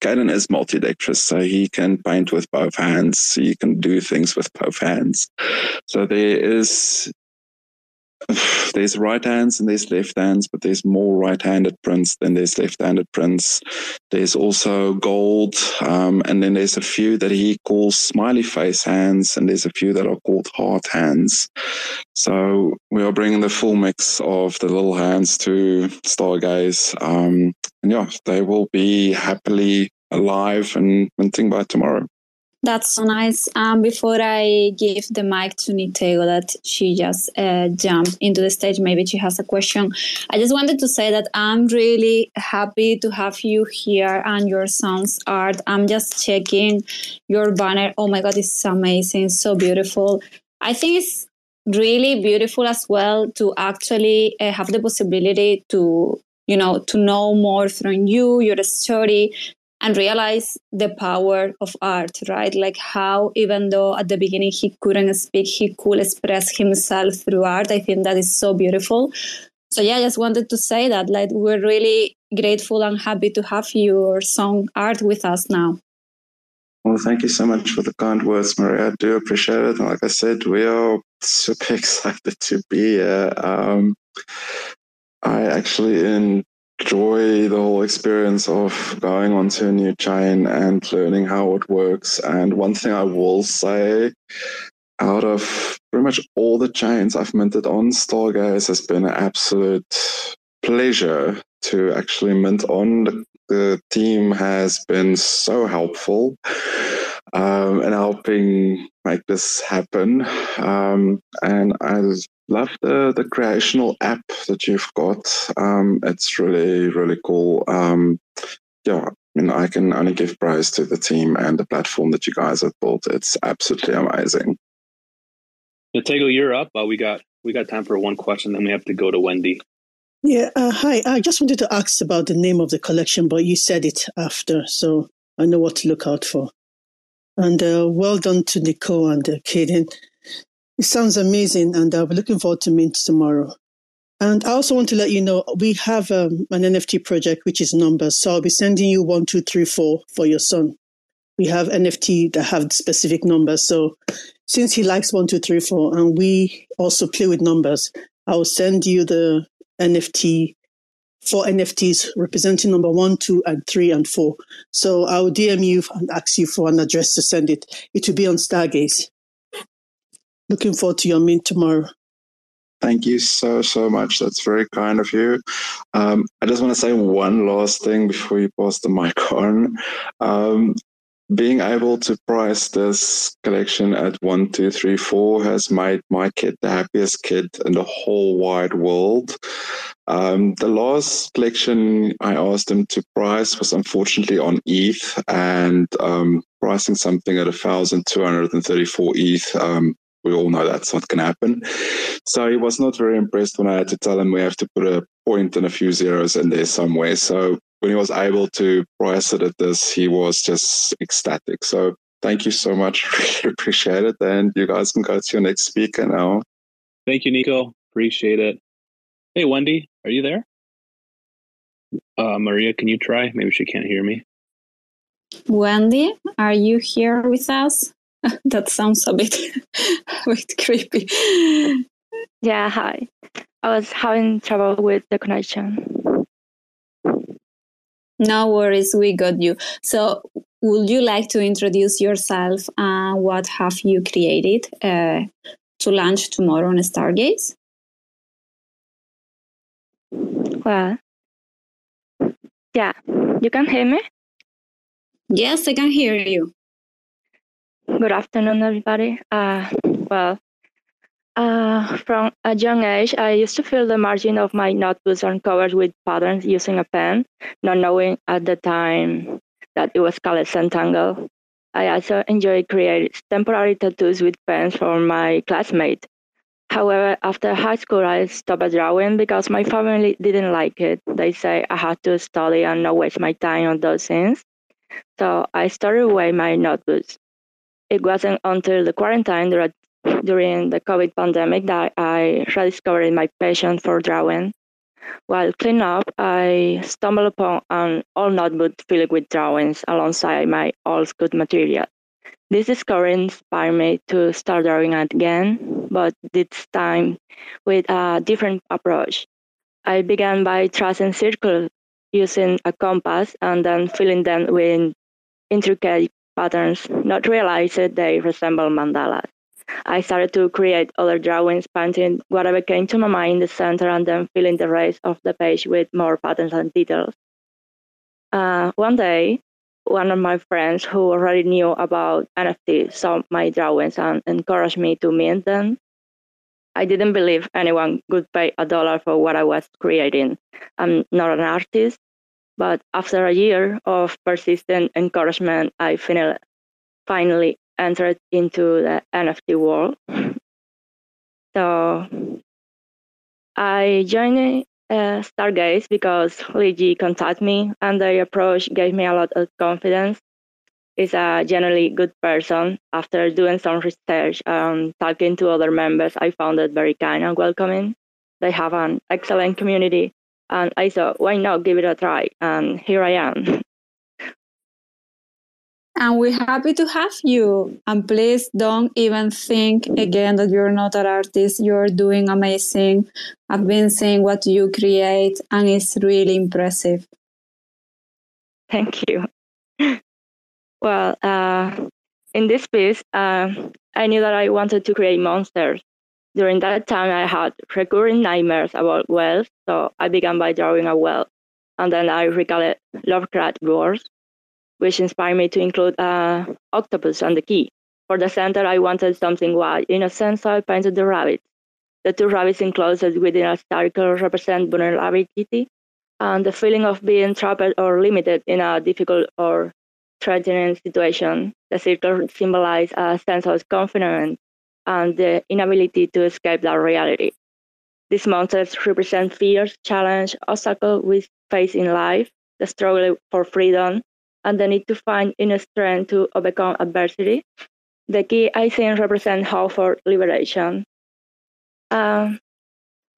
Cayden is multi-dexterous, so he can paint with both hands. He can do things with both hands. So there is there's right hands and there's left hands, but there's more right handed prints than there's left handed prints. There's also gold, um, and then there's a few that he calls smiley face hands, and there's a few that are called heart hands. So we are bringing the full mix of the little hands to Stargaze. Um, and yeah, they will be happily alive and minting by tomorrow. That's so nice. Um, before I give the mic to Nitego, that she just uh, jumped into the stage, maybe she has a question. I just wanted to say that I'm really happy to have you here and your son's art. I'm just checking your banner. Oh my God, it's amazing. So beautiful. I think it's really beautiful as well to actually uh, have the possibility to you know to know more from you your story and realize the power of art, right? Like how, even though at the beginning he couldn't speak, he could express himself through art. I think that is so beautiful. So yeah, I just wanted to say that like we're really grateful and happy to have your song art with us now. Well, thank you so much for the kind words, Maria. I do appreciate it. And like I said, we are super excited to be here. Um, I actually in enjoy the whole experience of going onto a new chain and learning how it works. And one thing I will say out of pretty much all the chains I've minted on, Stargaze has been an absolute pleasure to actually mint on. The, the team has been so helpful um, in helping make this happen. Um, and I love the the creational app that you've got. Um, it's really really cool. Um, yeah, I mean, I can only give praise to the team and the platform that you guys have built. It's absolutely amazing. Nitego, you're up. Uh, we got we got time for one question, then we have to go to Wendy. Yeah, uh, hi. I just wanted to ask about the name of the collection, but you said it after, so I know what to look out for. And uh, well done to Nicole and uh, Cayden. It sounds amazing, and I'll be looking forward to Mint tomorrow. And I also want to let you know we have um, an NFT project which is numbers. So I'll be sending you one, two, three, four for your son. We have NFT that have specific numbers. So since he likes one, two, three, four, and we also play with numbers, I will send you the NFT four NFTs representing number one, two, and three, and four. So I will DM you and ask you for an address to send it. It will be on Stargaze. Looking forward to your meet tomorrow. Thank you so, so much. That's very kind of you. Um, I just want to say one last thing before you pass the mic on. Um, being able to price this collection at one, two, three, four has made my kid the happiest kid in the whole wide world. Um, the last collection I asked him to price was unfortunately on ETH, and um, pricing something at 1,234 ETH um, we all know that's not going to happen. So he was not very impressed when I had to tell him we have to put a point and a few zeros in there somewhere. So when he was able to price it at this, he was just ecstatic. So thank you so much. Really appreciate it. And you guys can go to your next speaker now. Thank you, Nico. Appreciate it. Hey, Wendy, are you there? Uh, Maria, can you try? Maybe she can't hear me. Wendy, are you here with us? that sounds a bit, a bit creepy. Yeah, hi. I was having trouble with the connection. No worries, we got you. So, would you like to introduce yourself and what have you created uh, to launch tomorrow on Stargaze? Well, yeah, you can hear me? Yes, I can hear you. Good afternoon, everybody. Uh, well, uh, from a young age, I used to fill the margin of my notebooks uncovered with patterns using a pen, not knowing at the time that it was called a Zentangle. I also enjoyed creating temporary tattoos with pens for my classmates. However, after high school, I stopped drawing because my family didn't like it. They say I had to study and not waste my time on those things. So I started away my notebooks it wasn't until the quarantine during the COVID pandemic that I rediscovered my passion for drawing. While cleaning up, I stumbled upon an old notebook filled with drawings alongside my old school material. This discovery inspired me to start drawing again, but this time with a different approach. I began by tracing circles using a compass and then filling them with intricate patterns, not realizing they resemble mandalas. I started to create other drawings, painting whatever came to my mind in the center and then filling the rest of the page with more patterns and details. Uh, one day, one of my friends who already knew about NFT saw my drawings and encouraged me to mint them. I didn't believe anyone would pay a dollar for what I was creating. I'm not an artist, but after a year of persistent encouragement, I finally, finally entered into the NFT world. So I joined uh, Stargaze because Ligi contacted me and their approach gave me a lot of confidence. He's a generally good person. After doing some research and talking to other members, I found it very kind and welcoming. They have an excellent community and I thought, why not give it a try? And here I am. And we're happy to have you. And please don't even think again that you're not an artist. You're doing amazing. I've been seeing what you create, and it's really impressive. Thank you. Well, uh, in this piece, uh, I knew that I wanted to create monsters. During that time, I had recurring nightmares about whales, so I began by drawing a whale. And then I recalled Lovecraft words, which inspired me to include uh, octopus on the key. For the center, I wanted something wild. In a sense, I painted the rabbit. The two rabbits enclosed within a circle represent vulnerability and the feeling of being trapped or limited in a difficult or threatening situation. The circle symbolizes a sense of confinement and the inability to escape that reality. these monsters represent fears, challenge, obstacles we face in life, the struggle for freedom, and the need to find inner strength to overcome adversity. The key, I think, represents hope for liberation. Um,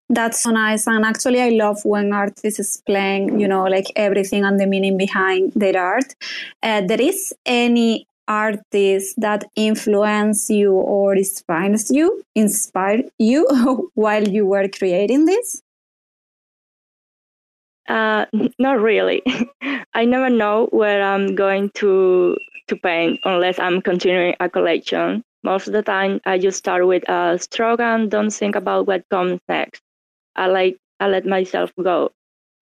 that's so nice. And actually, I love when artists explain, you know, like everything and the meaning behind their art. Uh, there is any artist that influence you or inspires you, inspired you while you were creating this? Uh, not really. I never know where I'm going to to paint unless I'm continuing a collection. Most of the time, I just start with a stroke and don't think about what comes next. I like I let myself go.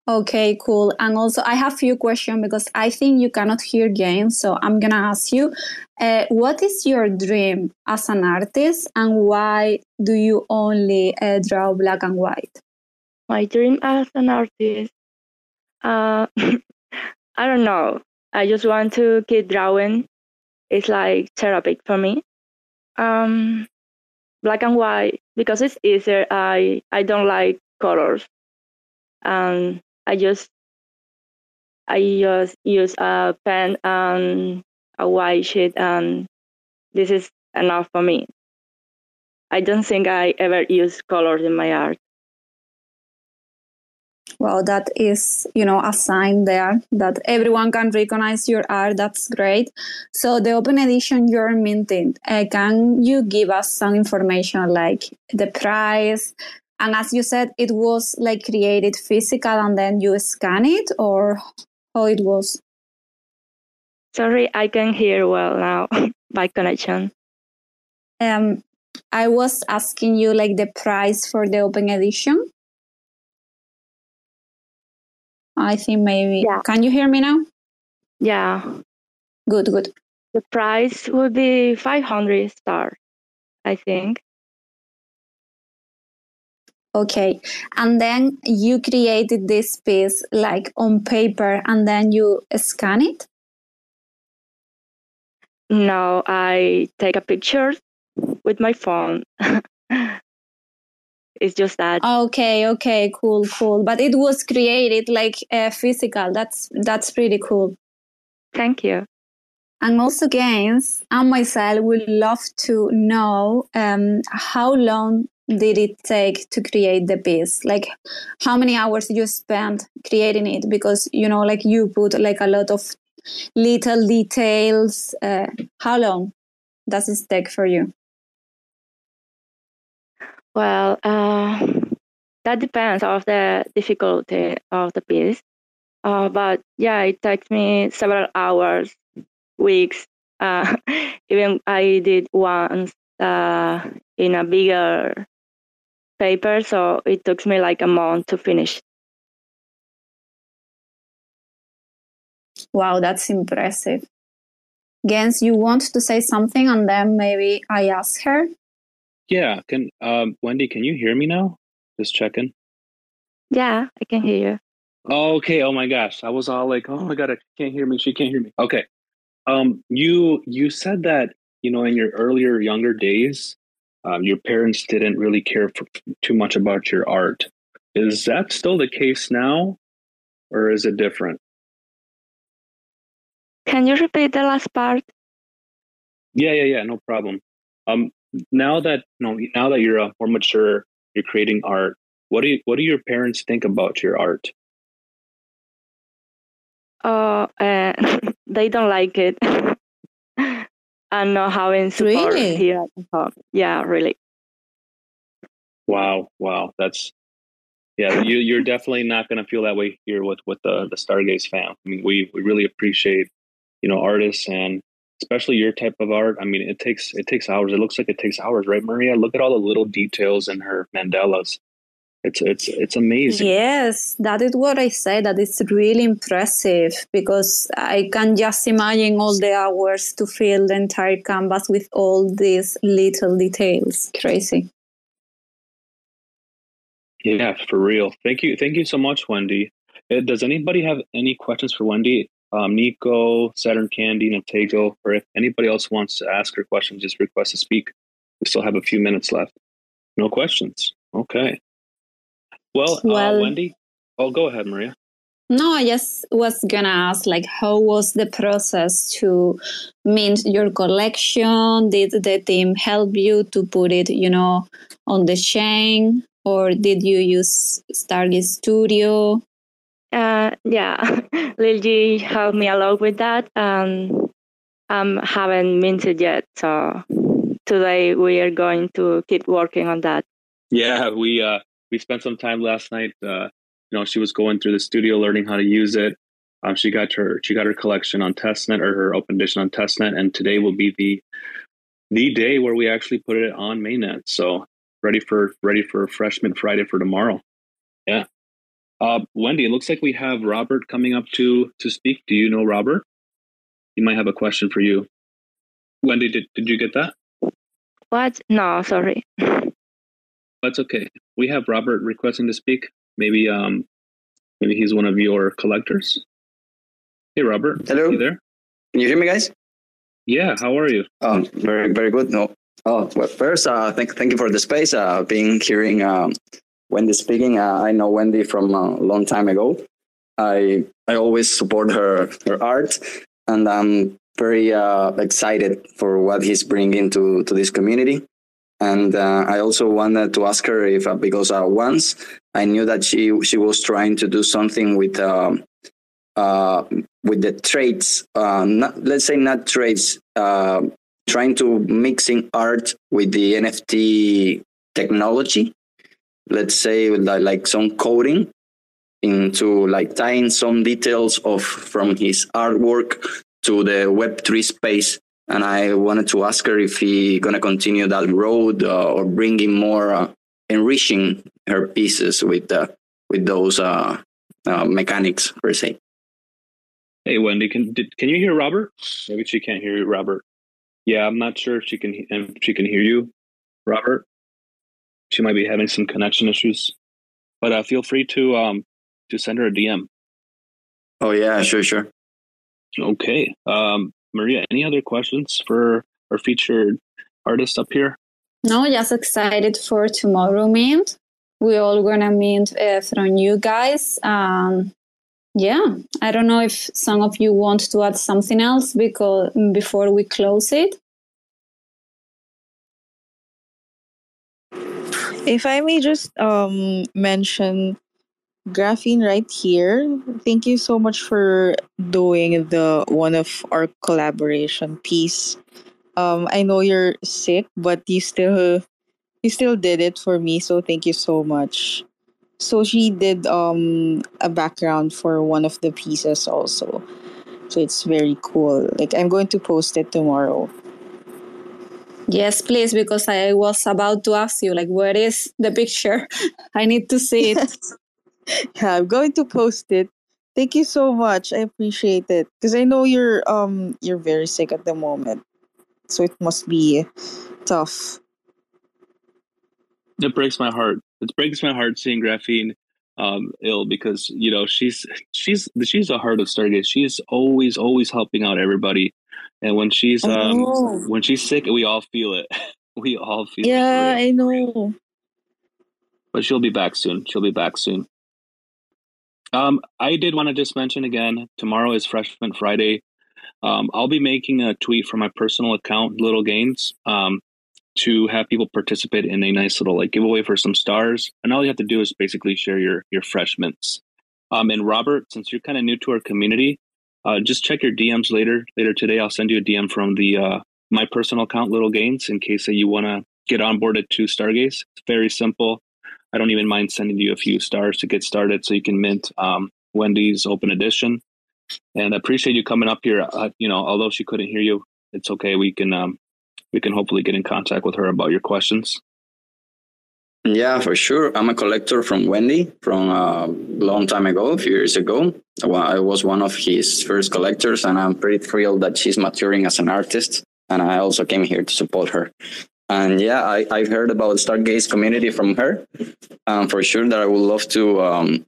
Okay, cool. And also, I have a few questions because I think you cannot hear games. So I'm gonna ask you, uh, what is your dream as an artist, and why do you only uh, draw black and white? My dream as an artist, uh, I don't know. I just want to keep drawing. It's like therapy for me. Um, black and white because it's easier. I I don't like colors, and I just I just use a pen and a white sheet, and this is enough for me. I don't think I ever use colors in my art. Well, that is, you know, a sign there that everyone can recognize your art. That's great. So the open edition you're minting, uh, can you give us some information like the price? And as you said, it was like created physical and then you scan it or how it was? Sorry, I can hear well now by connection. Um, I was asking you like the price for the open edition. I think maybe. Yeah. Can you hear me now? Yeah. Good, good. The price would be 500 stars, I think. Okay. And then you created this piece like on paper and then you scan it? No, I take a picture with my phone. it's just that. Okay, okay, cool, cool. But it was created like uh, physical. That's that's pretty cool. Thank you. And also, Gaines and myself would love to know um, how long did it take to create the piece? Like, how many hours you spent creating it? Because you know, like you put like a lot of little details. Uh, how long does it take for you? Well, uh, that depends of the difficulty of the piece. Uh, but yeah, it takes me several hours, weeks. Uh, even I did once uh, in a bigger paper, so it took me like a month to finish. Wow, that's impressive. Gens, you want to say something and then maybe I ask her? Yeah, can um, Wendy, can you hear me now? Just checking. Yeah, I can hear you. Okay. Oh my gosh. I was all like, oh my god, I can't hear me. She can't hear me. Okay. Um, you you said that, you know, in your earlier younger days, um, your parents didn't really care for, too much about your art. Is that still the case now, or is it different? Can you repeat the last part? Yeah, yeah, yeah. No problem. Um, now that you know, now that you're uh, more mature, you're creating art. What do you, what do your parents think about your art? Oh, uh, they don't like it. and not having support really? here at home. Yeah, really. Wow, wow, that's yeah. You you're definitely not going to feel that way here with with the the Stargaze fam. I mean, we we really appreciate you know artists and especially your type of art. I mean, it takes it takes hours. It looks like it takes hours, right, Maria? Look at all the little details in her mandalas. It's it's it's amazing. Yes, that is what I say. That it's really impressive because I can just imagine all the hours to fill the entire canvas with all these little details. Crazy. Yeah, for real. Thank you. Thank you so much, Wendy. Uh, does anybody have any questions for Wendy? Um, Nico, Saturn Candy, Nitego, or if anybody else wants to ask her question, just request to speak. We still have a few minutes left. No questions. Okay. Well, uh, well Wendy, oh, go ahead, Maria. No, I just was gonna ask, like, how was the process to mint your collection? Did the team help you to put it, you know, on the chain, or did you use Stargaze Studio? Yeah, Lil G helped me a lot with that. Um, I haven't minted yet, so today we are going to keep working on that. Yeah, we uh, we spent some time last night. Uh, you know, she was going through the studio learning how to use it. Um, she got her she got her collection on testnet or her open edition on testnet, and today will be the the day where we actually put it on mainnet. So ready for ready for freshman Friday for tomorrow. Yeah. Uh, Wendy, it looks like we have Robert coming up to to speak. Do you know Robert? He might have a question for you. Wendy, did, did you get that? What? No, sorry. That's okay. We have Robert requesting to speak. Maybe um maybe he's one of your collectors. Hey Robert. Hello. You there? Can you hear me guys? Yeah, how are you? Oh, very very good. No. Oh, well, first, uh, thank thank you for the space. Uh, being hearing um, Wendy speaking. Uh, I know Wendy from a long time ago. I I always support her her art, and I'm very uh, excited for what he's bringing to to this community. And uh, I also wanted to ask her if, uh, because uh, once I knew that she she was trying to do something with um, uh, with the traits, not, let's say not traits, trying to mixing art with the NFT technology. Let's say like, some coding into like tying some details of from his artwork to the Web3 space and I wanted to ask her if he gonna continue that road uh, or bringing more, uh, enriching her pieces with uh, with those uh, uh, mechanics per se. Hey Wendy, can did, can you hear Robert? Maybe she can't hear you, Robert. Yeah, I'm not sure if she can if she can hear you, Robert. She might be having some connection issues, but uh, feel free to um to send her a DM. Oh yeah, sure, sure. Okay. Um, Maria, any other questions for our featured artist up here? No, just excited for tomorrow mint. We're all gonna mint uh, from you guys. Um, yeah, I don't know if some of you want to add something else because before we close it. If I may just um, mention Graphene right here. Thank you so much for doing the one of our collaboration piece. Um, I know you're sick, but you still you still did it for me, so thank you so much. So she did um a background for one of the pieces also. So it's very cool. Like I'm going to post it tomorrow. Yes, please, because I was about to ask you, like, where is the picture? I need to see it. yeah, I'm going to post it. Thank you so much. I appreciate it because I know you're um you're very sick at the moment, so it must be tough. It breaks my heart. It breaks my heart seeing Graphene um, ill because you know she's she's she's a heart of Stargaze. She's always always helping out everybody, and when she's um when she's sick, we all feel it. we all feel yeah, it. I know. But she'll be back soon. She'll be back soon. Um, I did want to just mention again tomorrow is Freshman Friday. Um, I'll be making a tweet from my personal account, Little Gains, um, to have people participate in a nice little like giveaway for some stars. And all you have to do is basically share your your freshments. Um, and Robert, since you're kind of new to our community, uh, just check your DMs later. Later today, I'll send you a DM from the uh, my personal account, Little Gains, in case that you want to get onboarded to Stargaze. It's very simple. I don't even mind sending you a few stars to get started so you can mint um, Wendy's open edition. And I appreciate you coming up here. Uh, you know, although she couldn't hear you, it's okay. We can um, we can hopefully get in contact with her about your questions. Yeah, for sure. I'm a collector from Wendy from a long time ago, a few years ago. I was one of his first collectors, and I'm pretty thrilled that she's maturing as an artist. And I also came here to support her. And yeah, I, I've heard about Stargaze community from her. Um, for sure that I would love to um,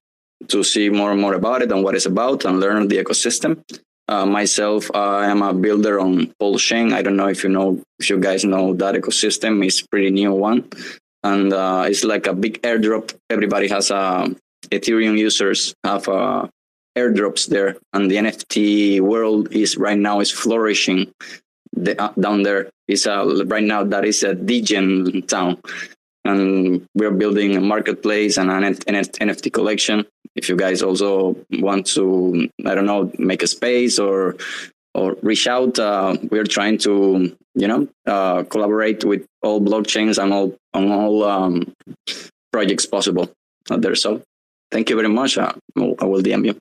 to see more and more about it and what it's about and learn the ecosystem. Uh, myself, uh, I am a builder on Chain. I don't know if you know if you guys know that ecosystem. It's pretty new one. And uh, it's like a big airdrop. Everybody has uh, Ethereum users have uh, airdrops there, and the NFT world is right now is flourishing. The, uh, down there is a right now that is a degen town, and we're building a marketplace and an NFT collection. If you guys also want to, I don't know, make a space or or reach out, uh, we're trying to you know uh, collaborate with all blockchains and all on all um, projects possible out there. So thank you very much. Uh, I will DM you.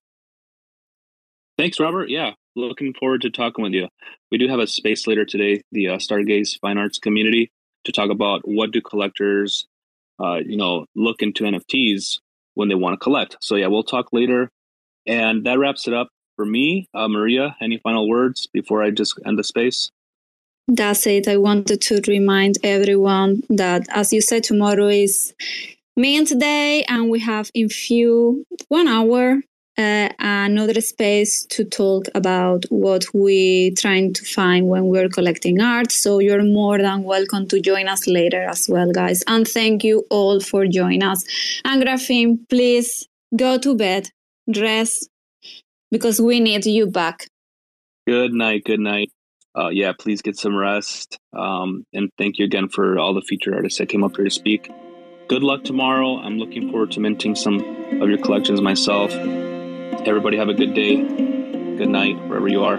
Thanks, Robert. Yeah, looking forward to talking with you. We do have a space later today, the uh, Stargaze Fine Arts community, to talk about what do collectors, uh, you know, look into NFTs when they want to collect. So yeah, we'll talk later. And that wraps it up for me. Uh, Maria, any final words before I just end the space? That's it. I wanted to remind everyone that, as you said, tomorrow is Mint Day, and we have in few one hour uh, another space to talk about what we're trying to find when we're collecting art. So you're more than welcome to join us later as well, guys. And thank you all for joining us. And Graphene, please go to bed, rest, because we need you back. Good night. Good night. Uh, yeah, please get some rest. Um, and thank you again for all the featured artists that came up here to speak. Good luck tomorrow. I'm looking forward to minting some of your collections myself. Everybody have a good day, good night, wherever you are.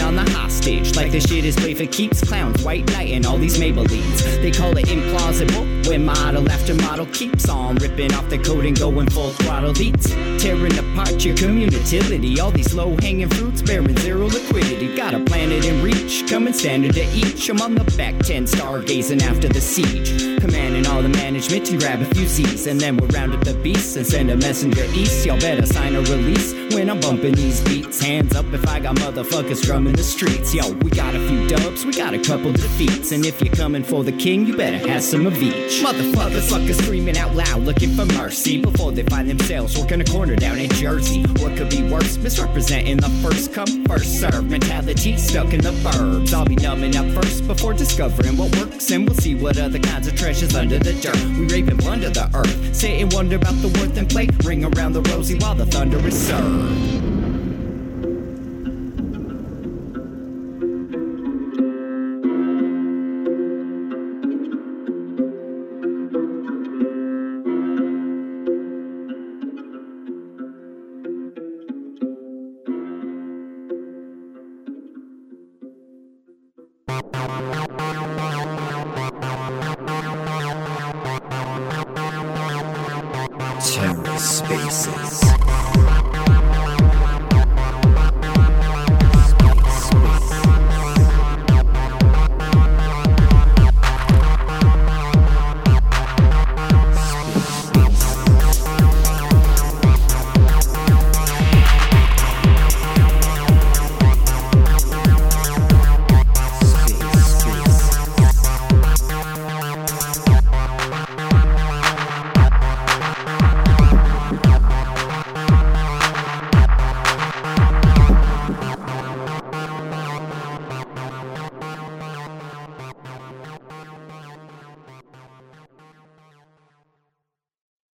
on the hostage. Like the shit is play for keeps. Clowns, white knight, and all these Maybellines. They call it implausible. When model after model keeps on ripping off the coat and going full throttle beats. Tearing apart your community. All these low hanging fruits bearing zero liquidity. Got a planet in reach, coming standard to each. I'm on the back 10 stargazing after the siege. Commanding all the management to grab a few seats, And then we'll round up the beasts and send a messenger east. Y'all better sign a release when I'm bumping these beats. Hands up if I got motherfuckers drumming the streets. Yo, we got a few dubs, we got a couple defeats. And if you're coming for the king, you better have some of each. Motherfuckers, fuckers screaming out loud, looking for mercy before they find themselves working a corner down in Jersey. What could be worse? Misrepresenting the first come, first serve mentality stuck in the burbs. I'll be numbing up first before discovering what works, and we'll see what other kinds of treasures under the dirt. We rape and plunder the earth, sit and wonder about the worth and play. Ring around the rosy while the thunder is served.